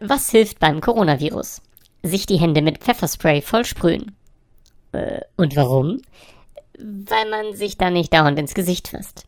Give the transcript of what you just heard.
Was hilft beim Coronavirus? Sich die Hände mit Pfefferspray vollsprühen. Äh, und warum? Weil man sich da nicht dauernd ins Gesicht fasst.